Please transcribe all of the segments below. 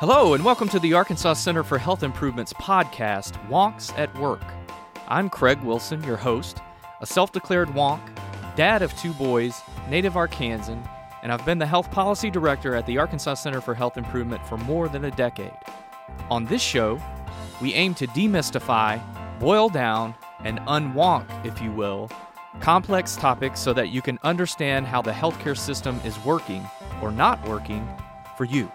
Hello, and welcome to the Arkansas Center for Health Improvement's podcast, Wonks at Work. I'm Craig Wilson, your host, a self declared wonk, dad of two boys, native Arkansan, and I've been the health policy director at the Arkansas Center for Health Improvement for more than a decade. On this show, we aim to demystify, boil down, and unwonk, if you will, complex topics so that you can understand how the healthcare system is working or not working for you.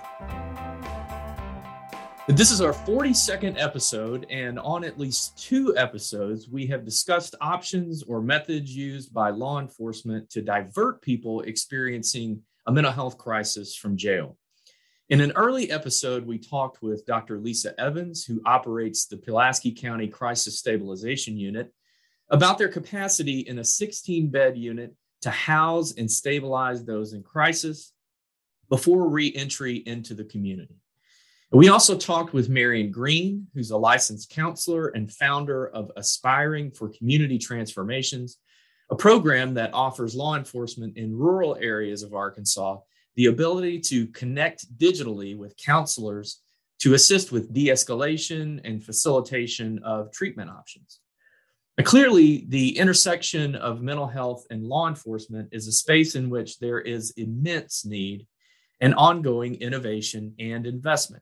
This is our 42nd episode, and on at least two episodes, we have discussed options or methods used by law enforcement to divert people experiencing a mental health crisis from jail. In an early episode, we talked with Dr. Lisa Evans, who operates the Pulaski County Crisis Stabilization Unit, about their capacity in a 16 bed unit to house and stabilize those in crisis before re entry into the community. We also talked with Marion Green, who's a licensed counselor and founder of Aspiring for Community Transformations, a program that offers law enforcement in rural areas of Arkansas the ability to connect digitally with counselors to assist with de escalation and facilitation of treatment options. Now, clearly, the intersection of mental health and law enforcement is a space in which there is immense need and ongoing innovation and investment.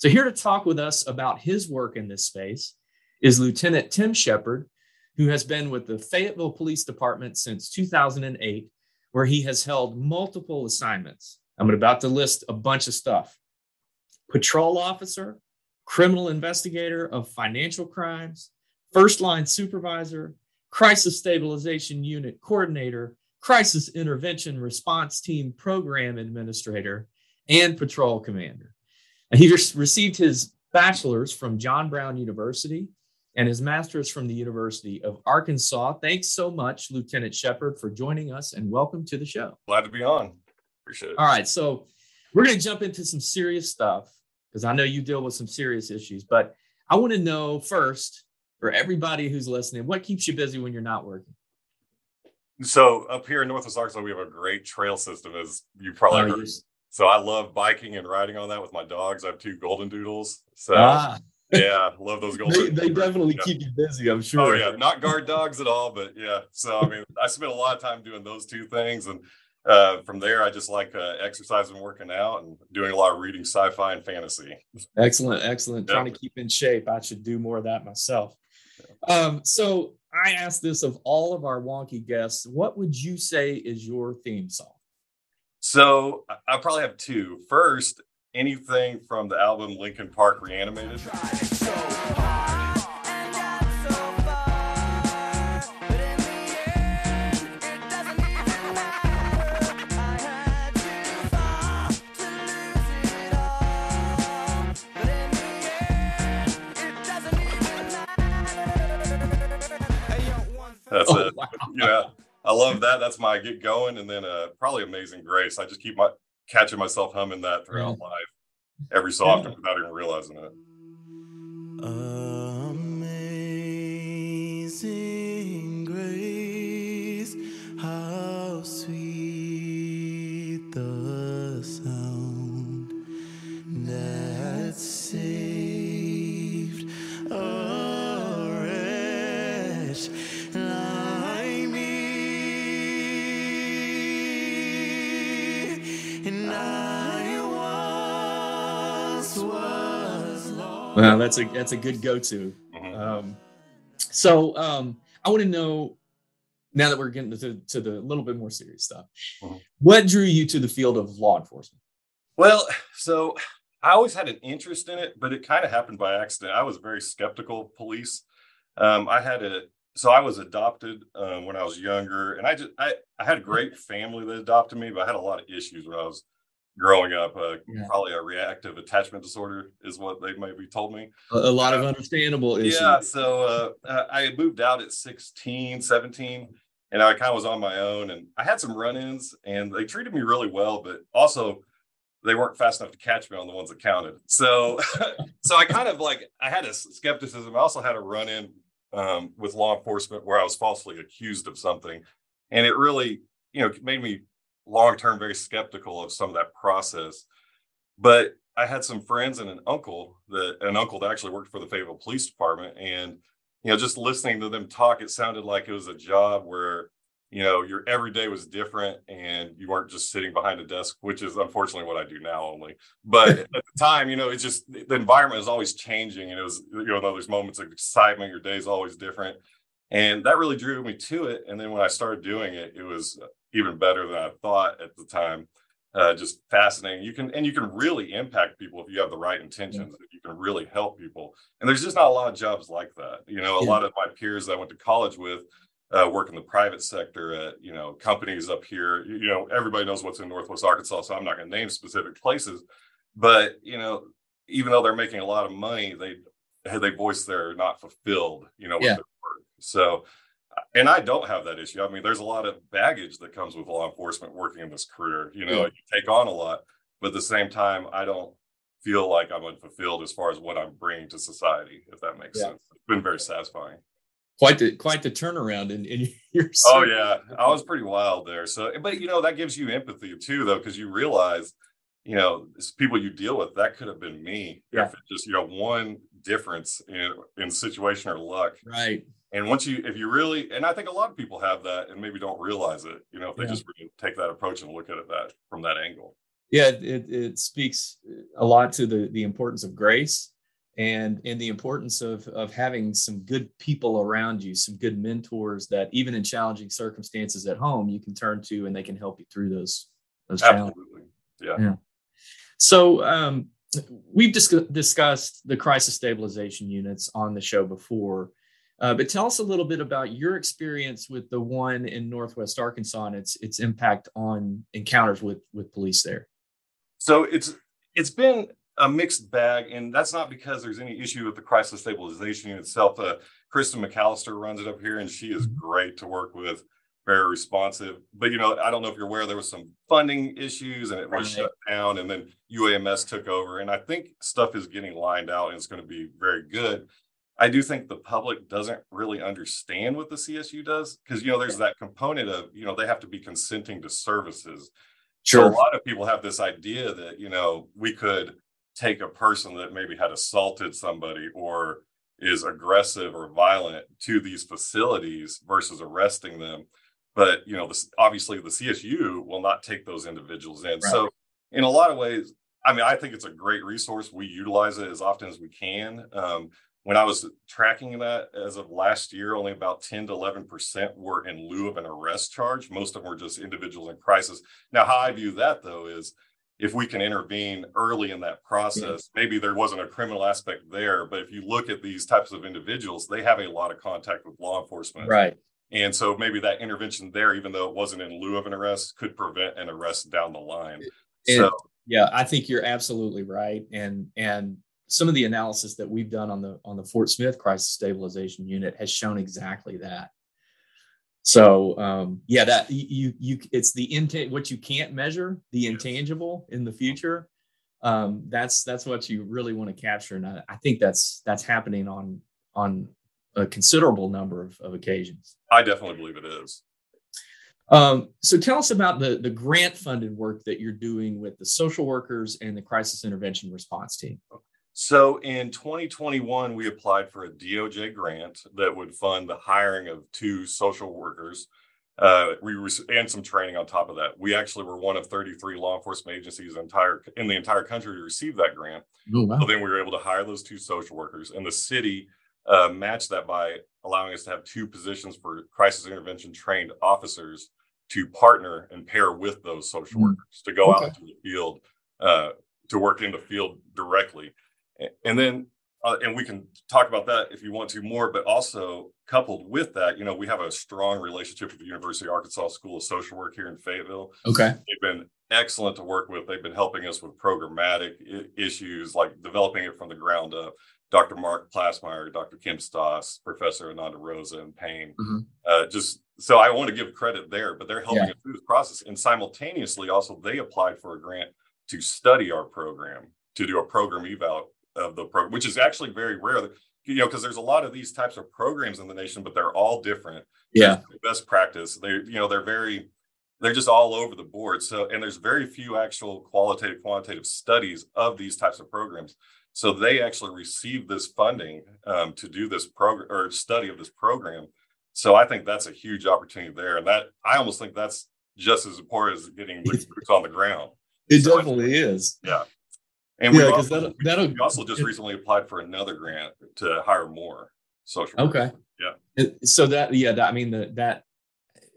So, here to talk with us about his work in this space is Lieutenant Tim Shepard, who has been with the Fayetteville Police Department since 2008, where he has held multiple assignments. I'm about to list a bunch of stuff patrol officer, criminal investigator of financial crimes, first line supervisor, crisis stabilization unit coordinator, crisis intervention response team program administrator, and patrol commander. He just received his bachelor's from John Brown University and his master's from the University of Arkansas. Thanks so much, Lieutenant Shepard, for joining us and welcome to the show. Glad to be on. Appreciate it. All right. So, we're going to jump into some serious stuff because I know you deal with some serious issues, but I want to know first for everybody who's listening, what keeps you busy when you're not working? So up here in Northwest Arkansas, we have a great trail system, as you probably uh, heard. So I love biking and riding on that with my dogs. I have two golden doodles. So ah. yeah, love those golden. they, they definitely yeah. keep you busy, I'm sure. Oh yeah, not guard dogs at all, but yeah. So I mean, I spent a lot of time doing those two things, and uh, from there, I just like uh, exercising, working out, and doing a lot of reading sci-fi and fantasy. Excellent, excellent. Yeah. Trying to keep in shape. I should do more of that myself. Um, so I asked this of all of our wonky guests. What would you say is your theme song? So I probably have two. First, anything from the album Linkin Park Reanimated. That's oh, it. Wow. Yeah. I love that. That's my get going. And then uh, probably Amazing Grace. I just keep my catching myself humming that throughout mm. life every so often without even realizing it. Amazing Well, that's a that's a good go-to. Mm-hmm. Um, so um, I want to know now that we're getting to, to the little bit more serious stuff. Mm-hmm. What drew you to the field of law enforcement? Well, so I always had an interest in it, but it kind of happened by accident. I was very skeptical of police. Um, I had a so I was adopted um, when I was younger, and I just I, I had a great family that adopted me, but I had a lot of issues when I was growing up. Uh, yeah. Probably a reactive attachment disorder is what they maybe told me. A, a lot of understandable issues. Yeah. So uh, I moved out at 16, 17, and I kind of was on my own. And I had some run ins, and they treated me really well, but also they weren't fast enough to catch me on the ones that counted. So, so I kind of like I had a skepticism. I also had a run in um, with law enforcement where I was falsely accused of something, and it really, you know, made me long term very skeptical of some of that process. But I had some friends and an uncle that an uncle that actually worked for the Fayetteville Police Department, and you know, just listening to them talk, it sounded like it was a job where you know your every day was different and you weren't just sitting behind a desk which is unfortunately what i do now only but at the time you know it's just the environment is always changing and it was you know there's moments of excitement your day's always different and that really drew me to it and then when i started doing it it was even better than i thought at the time uh, just fascinating you can and you can really impact people if you have the right intentions yeah. you can really help people and there's just not a lot of jobs like that you know a yeah. lot of my peers that i went to college with uh, work in the private sector at you know companies up here. You know, everybody knows what's in Northwest Arkansas, so I'm not going to name specific places. But you know, even though they're making a lot of money, they they voice they're not fulfilled. You know, yeah. So, and I don't have that issue. I mean, there's a lot of baggage that comes with law enforcement working in this career. You know, yeah. you take on a lot, but at the same time, I don't feel like I'm unfulfilled as far as what I'm bringing to society. If that makes yeah. sense, it's been very satisfying quite the quite the turnaround in, in your oh yeah i was pretty wild there so but you know that gives you empathy too though because you realize you know people you deal with that could have been me yeah. if it just you know one difference in in situation or luck right and once you if you really and i think a lot of people have that and maybe don't realize it you know if they yeah. just really take that approach and look at it that from that angle yeah it, it speaks a lot to the the importance of grace and and the importance of of having some good people around you some good mentors that even in challenging circumstances at home you can turn to and they can help you through those those Absolutely. challenges yeah. yeah so um, we've dis- discussed the crisis stabilization units on the show before uh, but tell us a little bit about your experience with the one in northwest arkansas and its its impact on encounters with with police there so it's it's been a mixed bag, and that's not because there's any issue with the crisis stabilization itself. Uh, Kristen McAllister runs it up here, and she is mm-hmm. great to work with, very responsive. But you know, I don't know if you're aware there was some funding issues, and it was right. shut down, and then UAMS took over, and I think stuff is getting lined out, and it's going to be very good. I do think the public doesn't really understand what the CSU does because you know there's that component of you know they have to be consenting to services. Sure. So a lot of people have this idea that you know we could take a person that maybe had assaulted somebody or is aggressive or violent to these facilities versus arresting them but you know this, obviously the csu will not take those individuals in right. so in a lot of ways i mean i think it's a great resource we utilize it as often as we can um, when i was tracking that as of last year only about 10 to 11 percent were in lieu of an arrest charge most of them were just individuals in crisis now how i view that though is if we can intervene early in that mm-hmm. process, maybe there wasn't a criminal aspect there, but if you look at these types of individuals, they have a lot of contact with law enforcement. Right. And so maybe that intervention there, even though it wasn't in lieu of an arrest, could prevent an arrest down the line. So yeah, I think you're absolutely right. And and some of the analysis that we've done on the on the Fort Smith crisis stabilization unit has shown exactly that. So um, yeah, that you you it's the intent what you can't measure, the intangible in the future. Um, that's that's what you really want to capture, and I, I think that's that's happening on on a considerable number of, of occasions. I definitely believe it is. Um, so tell us about the the grant funded work that you're doing with the social workers and the crisis intervention response team. So in 2021, we applied for a DOJ grant that would fund the hiring of two social workers. Uh, we re- and some training on top of that. We actually were one of 33 law enforcement agencies entire in the entire country to receive that grant. Oh, wow. So then we were able to hire those two social workers, and the city uh, matched that by allowing us to have two positions for crisis intervention trained officers to partner and pair with those social mm. workers to go okay. out into the field uh, to work in the field directly and then uh, and we can talk about that if you want to more but also coupled with that you know we have a strong relationship with the university of arkansas school of social work here in fayetteville. Okay. They've been excellent to work with. They've been helping us with programmatic issues like developing it from the ground up. Dr mark Plassmeyer dr kim Stauss professor ananda rosa and payne. Mm-hmm. uh, just so i want to give credit there but they're helping yeah. us through this process. And simultaneously also they applied for a grant to study our program to do a program eval of the program, which is actually very rare. You know, because there's a lot of these types of programs in the nation, but they're all different. Yeah, best practice. They, you know, they're very they're just all over the board. So, and there's very few actual qualitative, quantitative studies of these types of programs. So they actually received this funding um, to do this program or study of this program. So I think that's a huge opportunity there, and that I almost think that's just as important as getting boots on the ground. It so definitely is. Yeah. And yeah, we also, that'll, that'll, we also just recently applied for another grant to hire more social. Okay. Yeah. So that yeah, that, I mean the, that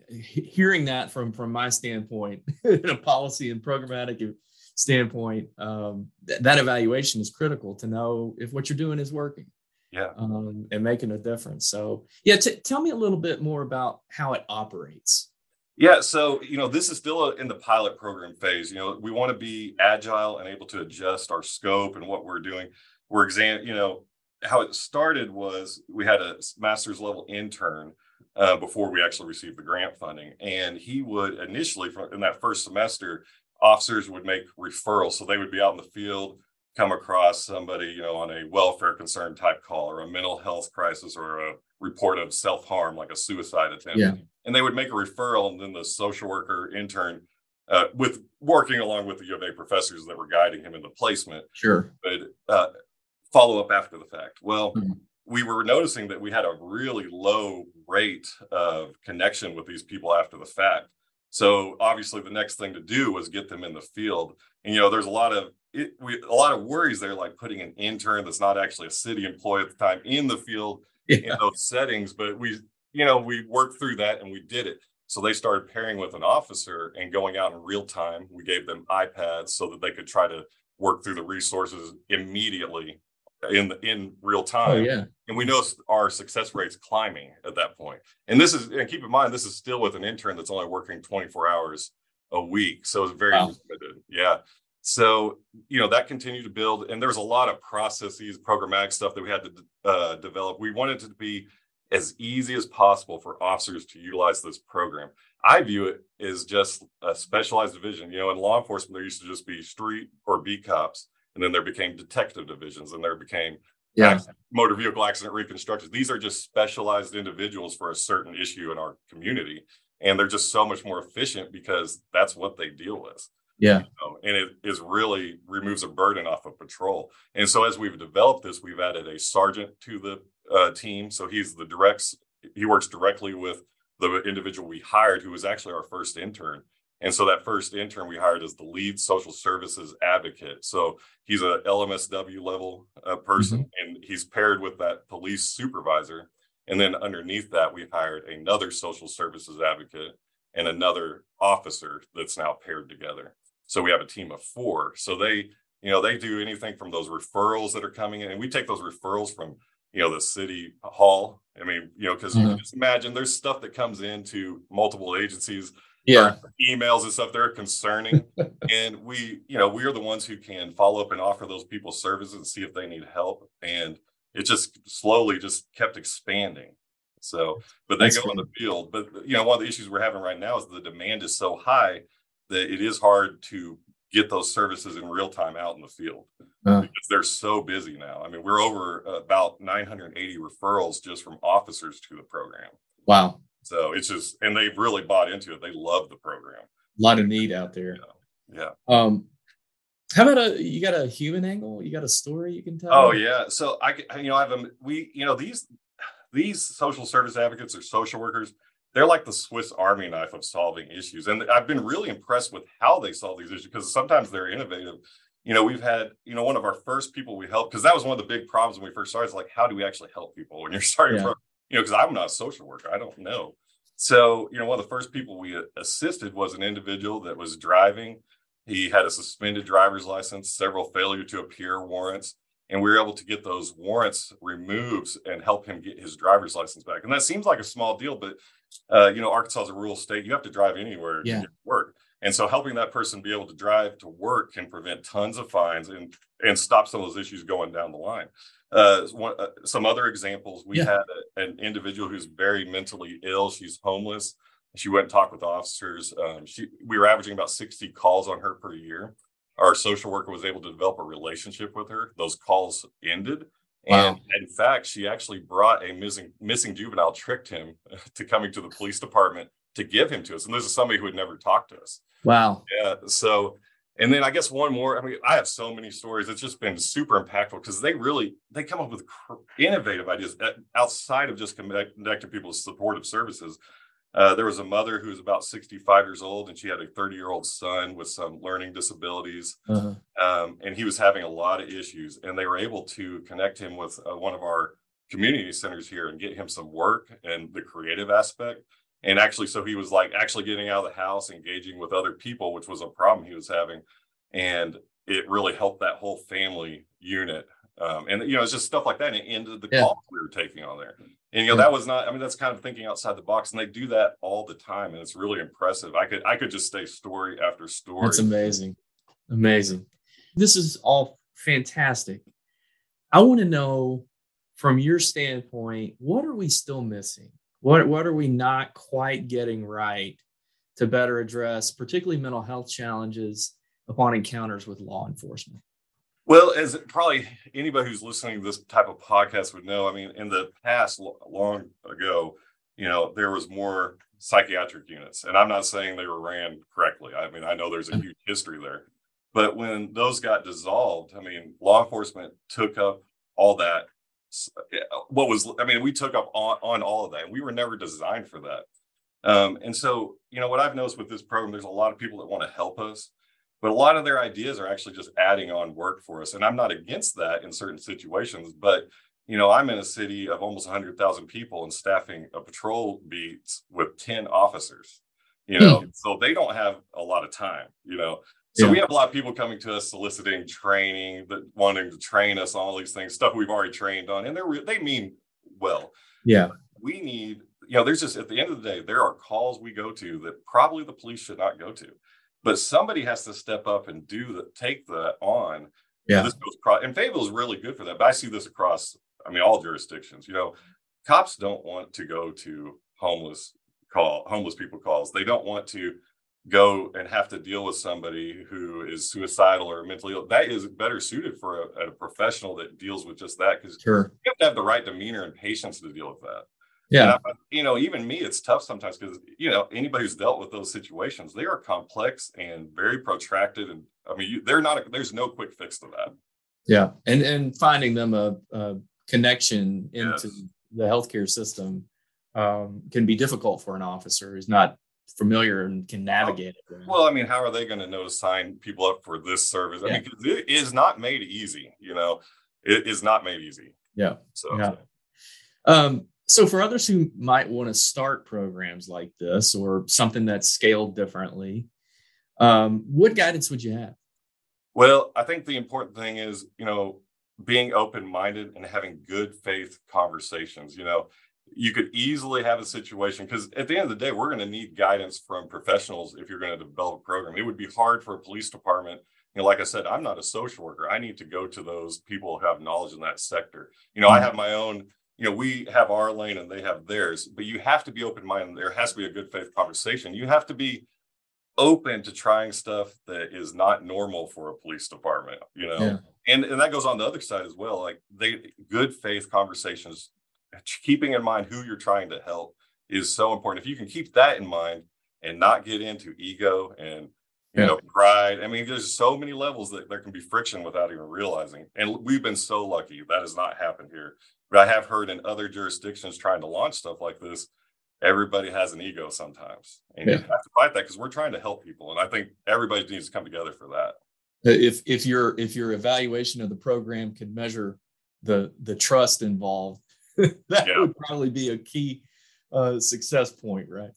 hearing that from from my standpoint, in a policy and programmatic standpoint, um, th- that evaluation is critical to know if what you're doing is working. Yeah. Um, and making a difference. So yeah, t- tell me a little bit more about how it operates. Yeah, so you know, this is still in the pilot program phase. You know, we want to be agile and able to adjust our scope and what we're doing. We're exam, you know, how it started was we had a master's level intern uh, before we actually received the grant funding, and he would initially, in that first semester, officers would make referrals, so they would be out in the field, come across somebody, you know, on a welfare concern type call or a mental health crisis or a report of self harm, like a suicide attempt. Yeah and they would make a referral, and then the social worker intern, uh, with working along with the U of A professors that were guiding him in the placement, sure, would uh, follow up after the fact. Well, mm-hmm. we were noticing that we had a really low rate of connection with these people after the fact. So obviously, the next thing to do was get them in the field. And you know, there's a lot of it, we, a lot of worries there, like putting an intern that's not actually a city employee at the time in the field yeah. in those settings. But we you know, we worked through that and we did it. So they started pairing with an officer and going out in real time. We gave them iPads so that they could try to work through the resources immediately in in real oh, time. Oh, yeah. And we noticed our success rates climbing at that point. And this is and keep in mind this is still with an intern that's only working 24 hours a week. So it's very wow. limited. Yeah. So, you know, that continued to build. And there was a lot of processes, programmatic stuff that we had to uh, develop. We wanted to be as easy as possible for officers to utilize this program. I view it as just a specialized division. You know, in law enforcement, there used to just be street or beat cops, and then there became detective divisions, and there became yeah. motor vehicle accident reconstructions. These are just specialized individuals for a certain issue in our community, and they're just so much more efficient because that's what they deal with. Yeah. You know, and it is really removes a burden off of patrol. And so as we've developed this, we've added a sergeant to the uh, team. So he's the directs, he works directly with the individual we hired, who was actually our first intern. And so that first intern we hired is the lead social services advocate. So he's a LMSW level uh, person, mm-hmm. and he's paired with that police supervisor. And then underneath that, we hired another social services advocate and another officer that's now paired together. So we have a team of four. So they, you know, they do anything from those referrals that are coming in, and we take those referrals from you know the city hall. I mean you know because mm-hmm. just imagine there's stuff that comes into multiple agencies yeah. emails and stuff they're concerning. And we you know we are the ones who can follow up and offer those people services and see if they need help. And it just slowly just kept expanding. So but they That's go in the field. But you know one of the issues we're having right now is the demand is so high that it is hard to get those services in real time out in the field uh, because they're so busy now. I mean, we're over about 980 referrals just from officers to the program. Wow. So it's just, and they've really bought into it. They love the program. A lot of need out there. Yeah. yeah. Um, how about a you got a human angle? You got a story you can tell? Oh yeah. So I you know I have a we you know these these social service advocates or social workers they're like the Swiss Army knife of solving issues. And I've been really impressed with how they solve these issues because sometimes they're innovative. You know, we've had, you know, one of our first people we helped, because that was one of the big problems when we first started, is like, how do we actually help people when you're starting yeah. from, you know, because I'm not a social worker, I don't know. So, you know, one of the first people we uh, assisted was an individual that was driving. He had a suspended driver's license, several failure to appear warrants, and we were able to get those warrants removed and help him get his driver's license back. And that seems like a small deal, but uh, you know, Arkansas is a rural state. You have to drive anywhere yeah. to work. And so helping that person be able to drive to work can prevent tons of fines and and stop some of those issues going down the line. Uh, one, uh, some other examples, we yeah. had a, an individual who's very mentally ill. She's homeless. She went and talked with officers. Um, she, we were averaging about 60 calls on her per year. Our social worker was able to develop a relationship with her. Those calls ended Wow. And in fact, she actually brought a missing missing juvenile, tricked him to coming to the police department to give him to us. And this is somebody who had never talked to us. Wow. Yeah. So, and then I guess one more. I mean, I have so many stories. It's just been super impactful because they really they come up with innovative ideas uh, outside of just connecting people to supportive services. Uh, there was a mother who was about 65 years old and she had a 30 year old son with some learning disabilities. Uh-huh. Um, and he was having a lot of issues. And they were able to connect him with uh, one of our community centers here and get him some work and the creative aspect. And actually, so he was like actually getting out of the house, engaging with other people, which was a problem he was having. And it really helped that whole family unit. Um, and, you know, it's just stuff like that. And it ended the yeah. call we were taking on there. And you know, that was not, I mean, that's kind of thinking outside the box. And they do that all the time. And it's really impressive. I could I could just say story after story. That's amazing. Amazing. This is all fantastic. I want to know from your standpoint, what are we still missing? What what are we not quite getting right to better address, particularly mental health challenges upon encounters with law enforcement? Well, as probably anybody who's listening to this type of podcast would know, I mean, in the past, long ago, you know, there was more psychiatric units, and I'm not saying they were ran correctly. I mean, I know there's a huge history there, but when those got dissolved, I mean, law enforcement took up all that. What was, I mean, we took up on, on all of that, and we were never designed for that. Um, and so, you know, what I've noticed with this program, there's a lot of people that want to help us but a lot of their ideas are actually just adding on work for us. And i'm not against that in certain situations but you know i'm in a city of almost 100000 people and staffing a patrol beats with 10 officers you know mm. so they don't have a lot of time you know. So yeah. we have a lot of people coming to us soliciting training that wanting to train us on all these things stuff we've already trained on and they're they mean well. Yeah. We need you know there's just at the end of the day there are calls we go to that probably the police should not go to but somebody has to step up and do the take that on. Yeah. And this goes across, and Fayetteville is really good for that. But I see this across, I mean, all jurisdictions. You know, cops don't want to go to homeless call homeless people calls. They don't want to go and have to deal with somebody who is suicidal or mentally ill. That is better suited for a, a professional that deals with just that because sure. you have to have the right demeanor and patience to deal with that. Yeah. I, you know, even me, it's tough sometimes because, you know, anybody who's dealt with those situations, they are complex and very protracted. And I mean, you, they're not, a, there's no quick fix to that. Yeah. And, and finding them a, a connection into yes. the healthcare system um, can be difficult for an officer who's not familiar and can navigate it. Well, I mean, how are they going to know to sign people up for this service? I yeah. mean, it is not made easy, you know, it is not made easy. Yeah. So, yeah. Um, so for others who might want to start programs like this or something that's scaled differently um, what guidance would you have? Well i think the important thing is you know being open-minded and having good faith conversations you know. You could easily have a situation because at the end of the day we're going to need guidance from professionals if you're going to develop a program. It would be hard for a police department you know like i said i'm not a social worker. I need to go to those people who have knowledge in that sector. You know i mm-hmm. have my own you know, we have our lane and they have theirs, but you have to be open minded. There has to be a good faith conversation. You have to be open to trying stuff that is not normal for a police department, you know, yeah. and, and that goes on the other side as well. Like they good faith conversations, keeping in mind who you're trying to help is so important. If you can keep that in mind and not get into ego and you yeah. know pride i mean there's so many levels that there can be friction without even realizing and we've been so lucky that has not happened here but I have heard in other jurisdictions trying to launch stuff like this, everybody has an ego sometimes. And yeah. you have to fight that because we're trying to help people. And I think everybody needs to come together for that. If if your if your evaluation of the program can measure the the trust involved, that yeah. would probably be a key uh, success point, right?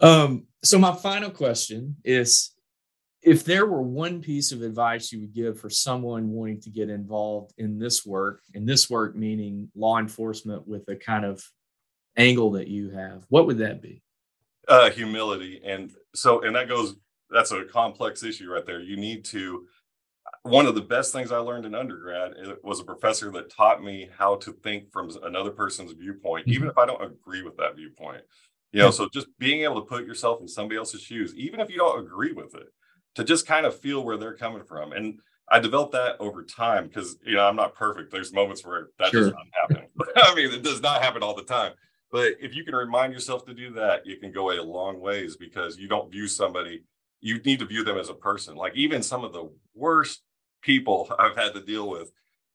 Um, so my final question is if there were one piece of advice you would give for someone wanting to get involved in this work, and this work meaning law enforcement with a kind of angle that you have, what would that be? Uh, humility. And so, and that goes, that's a complex issue right there. You need to, one of the best things I learned in undergrad was a professor that taught me how to think from another person's viewpoint, mm-hmm. even if I don't agree with that viewpoint. You know, so just being able to put yourself in somebody else's shoes, even if you don't agree with it, to just kind of feel where they're coming from. And I developed that over time because you know I'm not perfect. There's moments where that sure. does not happen. I mean, it does not happen all the time. But if you can remind yourself to do that, you can go a long ways because you don't view somebody, you need to view them as a person. Like even some of the worst people I've had to deal with,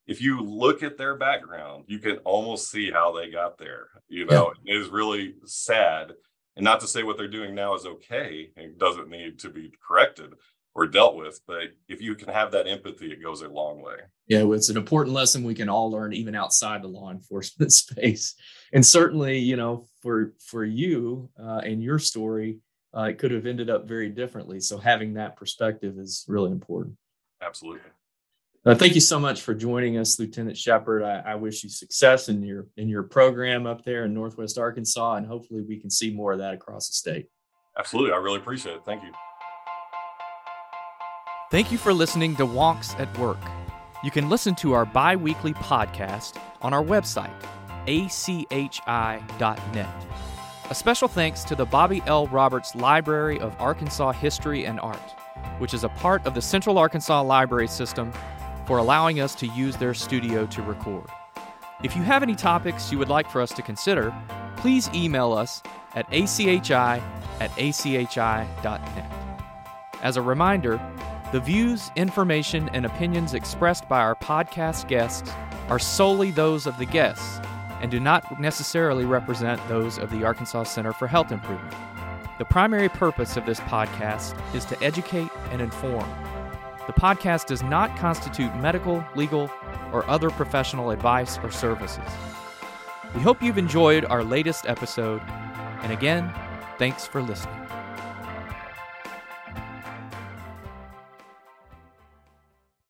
if you look at their background, you can almost see how they got there. You know, yeah. it is really sad. And not to say what they're doing now is okay and doesn't need to be corrected or dealt with, but if you can have that empathy, it goes a long way. Yeah, it's an important lesson we can all learn even outside the law enforcement space. And certainly, you know, for for you uh, and your story, uh, it could have ended up very differently. So having that perspective is really important. Absolutely. Uh, thank you so much for joining us, Lieutenant Shepard. I, I, wish you success in your in your program up there in Northwest Arkansas, and hopefully we can see more of that across the state. Absolutely, I really appreciate it. Thank you. Thank you for listening to Wonks at Work. You can listen to our bi weekly podcast on our website, achi.net. A special thanks to the Bobby L. Roberts Library of Arkansas History and Art, which is a part of the Central Arkansas Library System, for allowing us to use their studio to record. If you have any topics you would like for us to consider, please email us at achi at achi.net. As a reminder, the views, information, and opinions expressed by our podcast guests are solely those of the guests and do not necessarily represent those of the Arkansas Center for Health Improvement. The primary purpose of this podcast is to educate and inform. The podcast does not constitute medical, legal, or other professional advice or services. We hope you've enjoyed our latest episode, and again, thanks for listening.